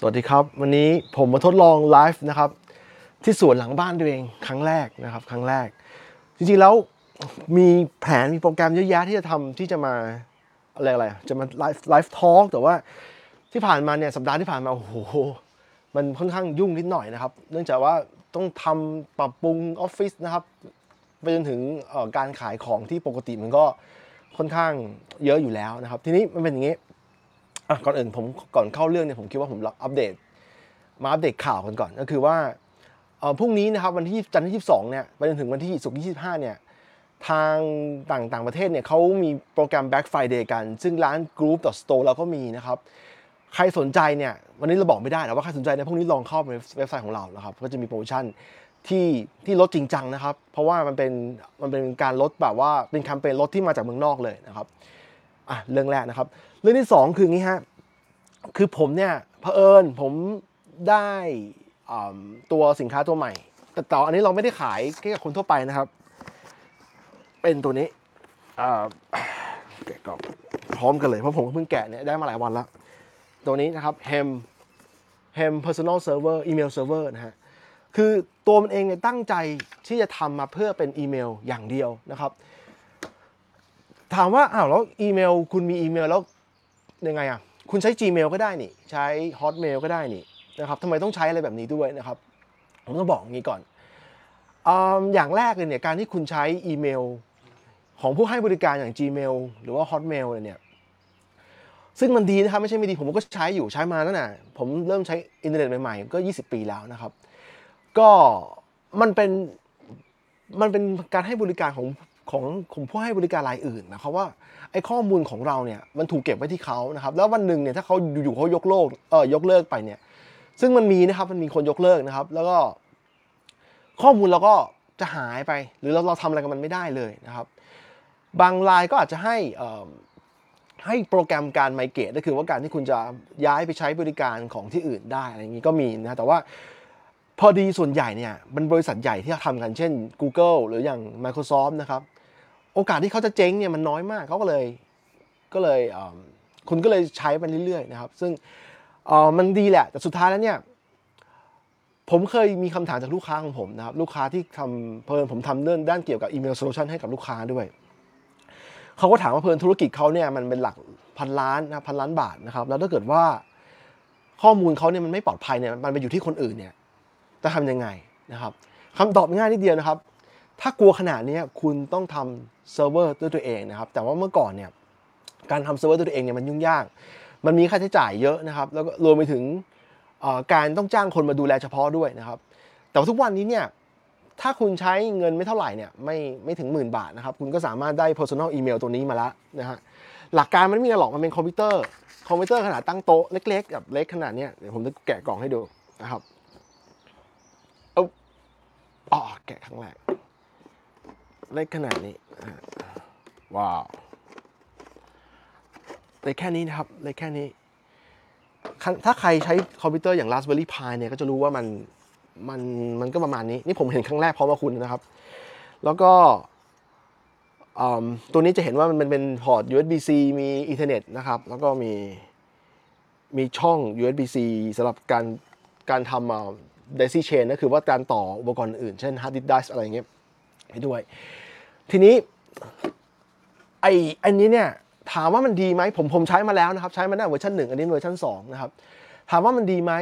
สวัสดีครับ วันนี้ผมมาทดลองไลฟ์นะครับ ที่สวนหลังบ้านตัวเองครั้งแรกนะครับ ครั้งแรก จริงๆแล้วมีแผนมีโปรแกรมเยอะแยะที่จะทำที่จะมาอะไรอะไรจะมา live live talk แต่ว่าที่ผ่านมาเนี่ยสัปดาห์ที่ผ่านมาโอ้โหมันค่อนข้างยุ่งนิดหน่อยนะครับ เนื่องจากว่าต้องทำปรับปรุงออฟฟิศนะครับไปจนถึงการขายของที่ปกติมันก็ค่อนข้างเยอะอยู่แล้วนะครับ ทีนี้มันเป็นอย่างนี้ อะก่อนอื่นผมก่อนเข้าเรื่องเนี่ยผมคิดว่าผมอัปเดต มาอัปเดตข่าวกันก่อนก็คือว่าพรุ่งนี้นะครับวันที่จันทร์ที่ 22 เนี่ยไปจนถึงวันที่ศุกร์ที่ 25 เนี่ยทางต่างต่างประเทศเนี่ยเขามีโปรแกรม Black Friday กัน ซึ่งร้าน Group Store เราก็มีนะครับ ใครสนใจเนี่ยวันนี้เราบอกไม่ได้นะว่าใครสนใจเนี่ยพวกนี้ลองเข้าไปเว็บไซต์ของเรานะครับ ก็จะมีโปรโมชั่นที่ที่ลดจริงจังนะครับ เพราะว่ามันเป็นมันเป็นการลดแบบว่าเป็นแคมเปญลดที่มาจากเมืองนอกเลยนะครับ อะเรื่องแรกนะครับ เรื่องที่สองคืองนี้ฮะคือผมเนี่ยเผอิญผมได้ตัวสินค้าตัวใหม่ แต่ต่ออันนี้เราไม่ได้ขายแค่กับคนทั่วไปนะครับ เป็นตัวนี้อ่าแกะกล่องพร้อมกันเลย เพราะผมเพิ่งแกะเนี่ยได้มาหลายวันแล้วตัวนี้นะครับ Hem Hem Personal Server Email Server นะฮะคือตัวมันเองเนี่ยตั้งใจที่จะทำมาเพื่อเป็นอีเมลอย่างเดียวนะครับ ถามว่าอ้าวแล้วอีเมล คุณมีอีเมลแล้วยังไงอะคุณใช้ Gmail ก็ได้นี่ ใช้ Hotmail ก็ได้นี่นะครับทำไมต้องใช้อะไรแบบนี้ด้วยนะครับ ผมต้องบอกอย่างนี้ก่อนออย่างแรกเลยเนี่ยการที่คุณใช้อีเมล ของผู้ให้บริการอย่าง Gmail หรือว่า Hotmail เนี่ยซึ่งมันดีนะครับไม่ใช่ไม่ดีผมก็ใช้อยู่ใช้มาตั้งแต่ผมเริ่มใช้อินเทอร์เน็ตใหม่ๆ ก็ 20 ปีแล้วนะครับ ก็มันเป็นมันเป็นการให้บริการของ ของของผู้ให้บริการรายอื่นนะครับว่าไอ้ข้อมูลของเราเนี่ยมันถูกเก็บไว้ที่เขานะครับแล้ววันหนึ่งเนี่ยถ้าเขาอยู่ๆเขายกเลิกเออยกเลิกไปเนี่ยซึ่งมันมีนะครับมันมีคนยกเลิกนะครับ แล้วก็ข้อมูลเราก็จะหายไป หรือเราเราทำอะไรกับมันไม่ได้เลยนะครับ บางรายก็อาจจะให้อ่อให้โปรแกรมการ migrate ก็คือว่าการที่คุณจะย้ายไปใช้บริการของที่อื่นได้อะไรอย่างนี้ก็มีนะแต่ว่าพอดีส่วนใหญ่เนี่ยมันบริษัทใหญ่ที่ทำกันเช่น Google หรืออย่าง Microsoft นะครับ โอกาสที่เขาจะเจ๊งเนี่ยมันน้อยมากเขาก็เลยก็เลยเคุณก็เลยใช้ไปเรื่อยๆนะครับ ซึ่งมันดีแหละ แต่สุดท้ายแล้วเนี่ยผมเคยมีคำถามจากลูกค้าของผมนะครับ ลูกค้าที่ทำเพลินผมทำเรื่องด้านเกี่ยวกับอีเมล solution ให้กับลูกค้าด้วยเขาก็ถามว่าเพลินธุรกิจเขาเนี่ยมันเป็นหลักพันล้านนะพันล้านบาทนะครับ แล้วถ้าเกิดว่าข้อมูลเขาเนี่ยมันไม่ปลอดภัยเนี่ยมันไปอยู่ที่คนอื่นเนี่ยจะทำยังไงนะครับคำตอบง่ายนิดเดียวนะครับ ถ้ากลัวขนาดนี้คุณต้องทำเซิร์ฟเวอร์ด้วยตัวเองนะครับ แต่ว่าเมื่อก่อนเนี่ยการทำเซิร์ฟเวอร์ด้วยตัวเองเนี่ยมันยุ่งยาก มันมีค่าใช้จ่ายเยอะนะครับ แล้วก็รวมไปถึงการต้องจ้างคนมาดูแลเฉพาะด้วยนะครับ แต่ว่าทุกวันนี้เนี่ยถ้าคุณใช้เงินไม่เท่าไหร่เนี่ยไม่ไม่ถึงหมื่นบาทนะครับ คุณก็สามารถได้ personal email ตัวนี้มาแล้วนะฮะหลักการมันไม่มีอะไรหรอกมันเป็นคอมพิวเตอร์ คอมพิวเตอร์ขนาดตั้งโต๊ะเล็กๆแบบเล็กขนาดเนี้ยเดี๋ยวผมจะแกะกล่องให้ดูนะครับอ๋อแกะครั้งแรก เล็กขนาดนี้อ่าว้าวเล็กแค่นี้นะครับเล็กแค่นี้คันถ้าใครใช้คอมพิวเตอร์อย่าง Raspberry Pi เนี่ยก็จะรู้ว่ามันมันมันก็ประมาณนี้ นี่ผมเห็นครั้งแรกพร้อมกับคุณนะครับ แล้วก็อืมตัวนี้จะเห็นว่ามันเป็นพอร์ต USB-C มี Ethernet นะครับ แล้วก็มีมีช่อง USB-C สำหรับการการทำ daisy chain ก็คือว่าการต่ออุปกรณ์อื่น เช่น hard disk drive อะไรอย่างเงี้ย ให้ด้วย ทีนี้ไออันนี้เนี่ยถามว่ามันดีไหมผมผมใช้มาแล้วนะครับ ใช้มาตั้งแต่เวอร์ชันหนึ่งอันนี้เวอร์ชันสองนะครับถามว่ามันดีไหม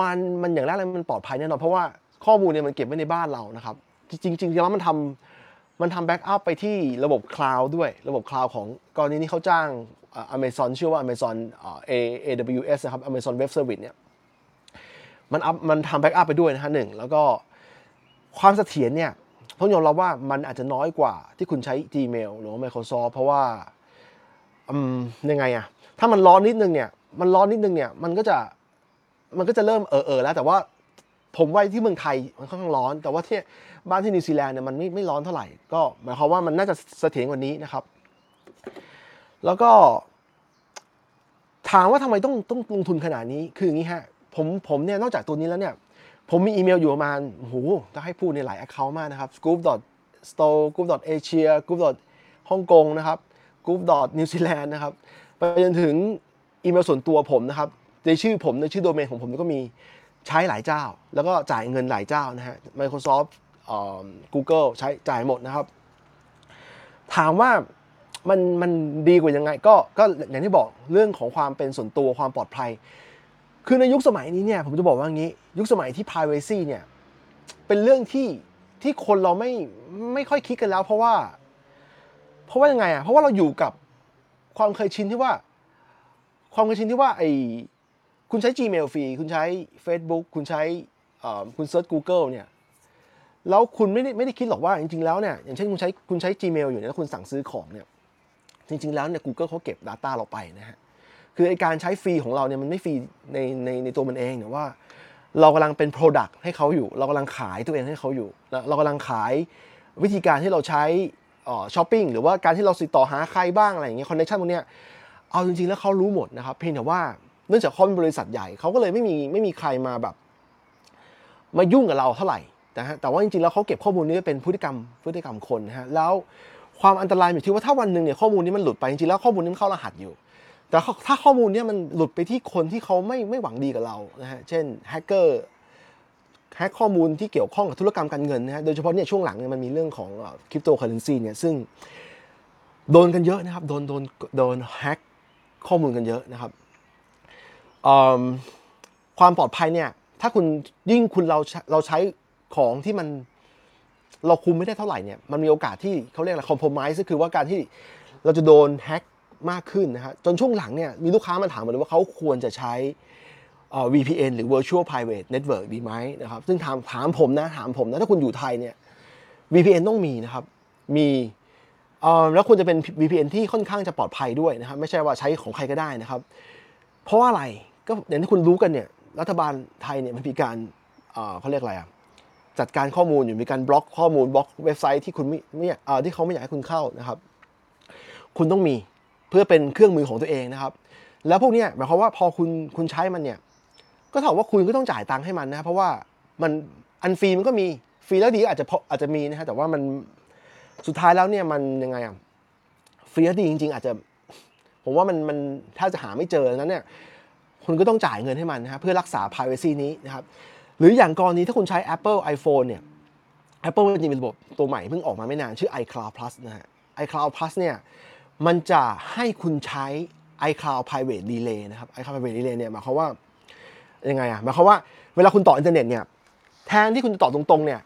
มันมันอย่างแรกเลยมันปลอดภัยแน่นอนเพราะว่าข้อมูลเนี่ยมันเก็บไว้ในบ้านเรานะครับ จริงจริงแล้วมันทำมันทำ backup ไปที่ระบบคลาวด์ด้วยระบบคลาวด์ของกรณีนี้เขาจ้างอเมซอนชื่อว่า Amazon เอ่อ A AWS นะครับ Amazon Web Service เนี่ยมันอัพมันทำ backup ไปด้วยนะฮะหนึ่งแล้วก็ความเสถียรเนี่ย ต้องยอมรับว่ามันอาจจะน้อยกว่าที่คุณใช้ Gmail หรือว่า Microsoft เพราะว่าอืมยังไงอะถ้ามันร้อนนิดนึงเนี่ย มันร้อนนิดนึงเนี่ย มันก็จะ มันก็จะเริ่มเออเออแล้ว แต่ว่าผมไว้ที่เมืองไทยมันค่อนข้างร้อน แต่ว่าที่บ้านที่นิวซีแลนด์เนี่ยมันไม่ไม่ร้อนเท่าไหร่ ก็หมายความว่ามันน่าจะเสถียรกว่านี้นะครับ แล้วก็ ถามว่าทำไมต้องต้องลงทุนขนาดนี้ คืออย่างนี้ฮะ ผมผมเนี่ยนอกจากตัวนี้แล้วเนี่ย ผมมีอีเมลอยู่ประมาณโอ้โหถ้าให้พูดในหลาย account มากนะครับ scoop store group asia group ฮ่องกงนะครับ group new zealand นะครับไปจนถึงอีเมลส่วนตัวผมนะครับในชื่อผมในชื่อโดเมนของผมก็มีใช้หลายเจ้า แล้วก็จ่ายเงินหลายเจ้านะฮะ Microsoft Google ใช้จ่ายหมดนะครับ ถามว่ามันมันดีกว่ายังไงก็ก็อย่างที่บอกเรื่องของความเป็นส่วนตัวความปลอดภัย คือในยุคสมัยนี้เนี่ยผมจะบอกว่างี้ ยุคสมัยที่ privacy เนี่ยเป็นเรื่องที่ที่คนเราไม่ไม่ค่อยคิดกันแล้ว เพราะว่า เพราะว่ายังไงอะเพราะว่าเราอยู่กับความเคยชินที่ว่า ความเคยชินที่ว่าไอคุณใช้ Gmail ฟรีคุณใช้ Facebook คุณใช้คุณเซิร์ช Google เนี่ยแล้วคุณไม่ได้ไม่ได้คิดหรอกว่าจริงๆแล้วเนี่ยอย่างเช่นคุณใช้คุณใช้ Gmail อยู่เนี่ยแล้วคุณสั่งซื้อของเนี่ยจริงๆแล้วเนี่ย Google เขาเก็บ Data เราไปนะฮะ คือไอการใช้ฟรีของเราเนี่ยมันไม่ฟรีในในในตัวมันเองแต่ว่า เรากำลังเป็น Product ให้เขาอยู่ เรากำลังขายตัวเองให้เขาอยู่ เรากำลังขายวิธีการที่เราใช้ช้อปปิ้งหรือว่าการที่เราติดต่อหาใครบ้างอะไรอย่างเงี้ย connection พวกเนี้ยเอาจริงๆแล้วเขารู้หมดนะครับ เพียงแต่ว่าเนื่องจากเขาเป็นบริษัทใหญ่เขาก็เลยไม่มีไม่มีใครมาแบบ มายุ่งกับเราเท่าไหร่นะฮะแต่ว่าจริงๆแล้วเขาเก็บข้อมูลนี้เป็นพฤติกรรมพฤติกรรมคนนะฮะแล้วความอันตรายอยู่ที่ว่าถ้าวันหนึ่งเนี่ยข้อมูลนี้มันหลุดไปจริงๆแล้วข้อมูลนี้มันเข้ารหัสอยู่ แต่ถ้าข้อมูลเนี้ยมันหลุดไปที่คนที่เขาไม่ไม่หวังดีกับเรานะฮะเช่นแฮกเกอร์แฮกข้อมูลที่เกี่ยวข้องกับธุรกรรมการเงินนะฮะโดยเฉพาะเนี่ยช่วงหลังเนี่ยมันมีเรื่องของคริปโตเคอเรนซีเนี่ยซึ่งโดนกันเยอะนะครับโดนโดนโดนแฮกข้อมูลกันเยอะนะครับความปลอดภัยเนี่ยถ้าคุณยิ่งคุณเราเราใช้ของที่มันเราคุมไม่ได้เท่าไหร่เนี่ยมันมีโอกาสที่เขาเรียกอะไรคอมโพมไ s e ก็คือว่าการที่เราจะโดนแฮก มากขึ้นนะฮะจนช่วงหลังเนี่ยมีลูกค้ามาถามมาเลยว่าเขาควรจะใช้ VPN หรือ Virtual Private Network ดีไหมนะครับซึ่งถามถามผมนะถามผมนะถ้าคุณอยู่ไทยเนี่ย VPN ต้องมีนะครับมีแล้วควรจะเป็น VPN ที่ค่อนข้างจะปลอดภัยด้วยนะครับไม่ใช่ว่าใช้ของใครก็ได้นะครับ เพราะว่าอะไรก็อย่างที่คุณรู้กันเนี่ยรัฐบาลไทยเนี่ยมันมีการเขาเรียกอะไรอะจัดการข้อมูลอยู่มีการบล็อกข้อมูลบล็อกเว็บไซต์ที่คุณไม่ไม่ที่เขาไม่อยากให้คุณเข้านะครับ คุณต้องมี เพื่อเป็นเครื่องมือของตัวเองนะครับ แล้วพวกนี้หมายความว่าพอคุณคุณใช้มันเนี่ย ก็เท่าว่าคุณก็ต้องจ่ายตังค์ให้มันนะเพราะว่ามันอันฟรีมันก็มีฟรีแล้วดีอาจจะอาจจะมีนะฮะแต่ว่ามันสุดท้ายแล้วเนี่ยมันยังไงอะฟรีแล้วดีจริง ๆ อาจจะผมว่ามันมันถ้าจะหาไม่เจอนั้นเนี่ยคุณก็ต้องจ่ายเงินให้มันนะฮะเพื่อรักษา privacy นี้นะครับหรืออย่างกรณีถ้าคุณใช้ Apple iPhone เนี่ย Apple จริงๆมีระบบตัวใหม่เพิ่งออกมาไม่นานชื่อ iCloud Plus นะฮะ iCloud Plus เนี่ย มันจะให้คุณใช้ iCloud Private Relay นะครับ iCloud Private Relay เนี่ยหมายความว่ายังไงอะหมายความว่าเวลาคุณต่ออินเทอร์เน็ตเนี่ยแทนที่คุณจะต่อตรงๆเนี่ย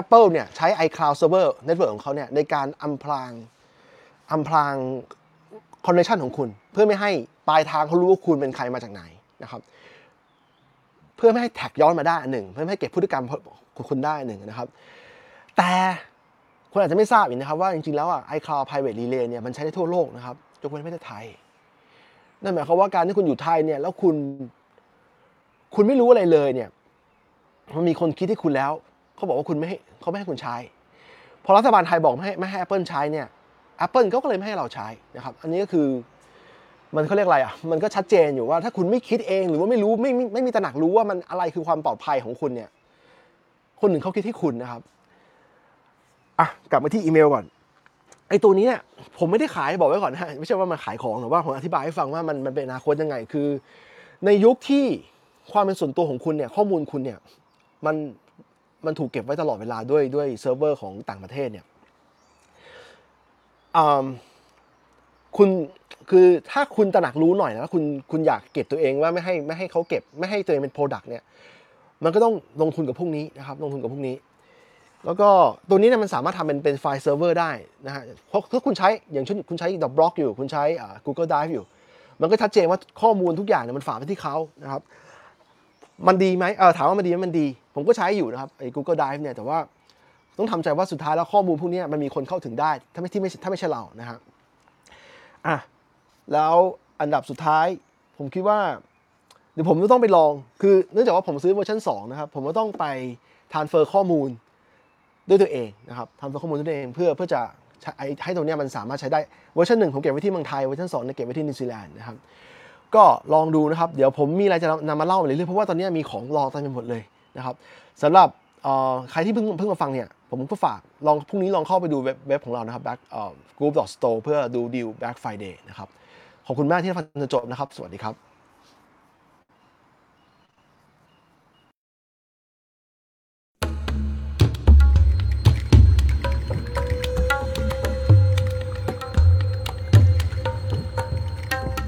Apple เนี่ยใช้ iCloud Server Network ของเขาเนี่ยในการอำพรางอำพรางคอนเนคชันของคุณ เพื่อไม่ให้ปลายทางเขารู้ว่าคุณเป็นใครมาจากไหนนะครับ เพื่อไม่ให้แท็กย้อนมาได้อันหนึ่ง เพื่อไม่ให้เก็บพฤติกรรมของคุณได้อันหนึ่งนะครับ แต่ คุณอาจจะไม่ทราบอีกนะครับว่าจริงๆแล้วอะ iCloud Private Relay เนี่ยมันใช้ได้ทั่วโลกนะครับยกเว้นประเทศไทย นั่นหมายความว่าการที่คุณอยู่ไทยเนี่ยแล้วคุณคุณไม่รู้อะไรเลยเนี่ยมันมีคนคิดที่คุณแล้วเขาบอกว่าคุณไม่ให้เขาไม่ให้คุณใช้ พอรัฐบาลไทยบอกไม่ให้ไม่ให้ Apple ใช้เนี่ย Apple ก็เลยไม่ให้เราใช้นะครับอันนี้ก็คือมันเขาเรียกอะไรอะมันก็ชัดเจนอยู่ว่าถ้าคุณไม่คิดเองหรือว่าไม่รู้ไม่ไม่ไม่มีตระหนักรู้ว่ามันอะไรคือความปลอดภัยของคุณเนี่ยคนหนึ่งเขาคิดที่คุณนะครับ กลับมาที่อีเมลก่อนไอตัวนี้เนี่ยผมไม่ได้ขายบอกไว้ก่อนนะไม่ใช่ว่ามันขายของหรือว่าผมอธิบายให้ฟังว่ามันมันเป็นอนาคตยังไงคือ ในยุคที่ความเป็นส่วนตัวของคุณเนี่ยข้อมูลคุณเนี่ยมันมันถูกเก็บไว้ตลอดเวลาด้วยด้วยเซิร์ฟเวอร์ของต่างประเทศเนี่ยคุณคือถ้าคุณตระหนักรู้หน่อยนะคุณคุณอยากเก็บตัวเองว่าไม่ให้ไม่ให้เขาเก็บ ไม่ให้ตัวเองเป็น product เนี่ยมันก็ต้องลงทุนกับพวกนี้นะครับลงทุนกับพวกนี้ แล้วก็ตัวนี้เนี่ยมันสามารถทำเป็นเป็น file server ได้นะฮะเพราะถ้าคุณใช้อย่างเช่นคุณใช้ดับบล็อกอยู่ คุณใช้ Google Drive อยู่ มันก็ชัดเจนว่าข้อมูลทุกอย่างเนี่ยมันฝากไปที่เขานะครับมันดีไหมเออถามว่ามันดีไหมมันดี ผมก็ใช้อยู่นะครับไอ้ Google Drive เนี่ยแต่ว่าต้องทำใจว่าสุดท้ายแล้วข้อมูลพวกนี้มันมีคนเข้าถึงได้ถ้าไม่ที่ไม่ถ้าไม่ใช่เรานะครับอะแล้วอันดับสุดท้าย ผมคิดว่าเดี๋ยวผมจะต้องไปลอง คือเนื่องจากว่าผมซื้อเวอร์ชัน2นะครับผมก็ต้องไป transfer ข้อมูล ด้วยตัวเองนะครับ transfer ข้อมูลด้วยตัวเองเพื่อเพื่อจะให้ตรงนี้มันสามารถใช้ได้เวอร์ชันหนึ่งผมเก็บไว้ที่เมืองไทยเวอร์ชันสองเนี่ยเก็บไว้ที่นิวซีแลนด์นะครับก็ลองดูนะครับ เดี๋ยวผมมีอะไรจะนำมาเล่าเรื่อยๆเพราะว่าตอนนี้มีของรอเต็มไปหมดเลยนะครับสำหรับใครที่เพิ่งเพิ่งมาฟังเนี่ยผมก็ฝากลองพรุ่งนี้ลองเข้าไปดูเว็บเว็บของเรานะครับ back group store เพื่อดูดีล back Friday นะครับขอบคุณมากที่ฟังจนจบนะครับ สวัสดีครับ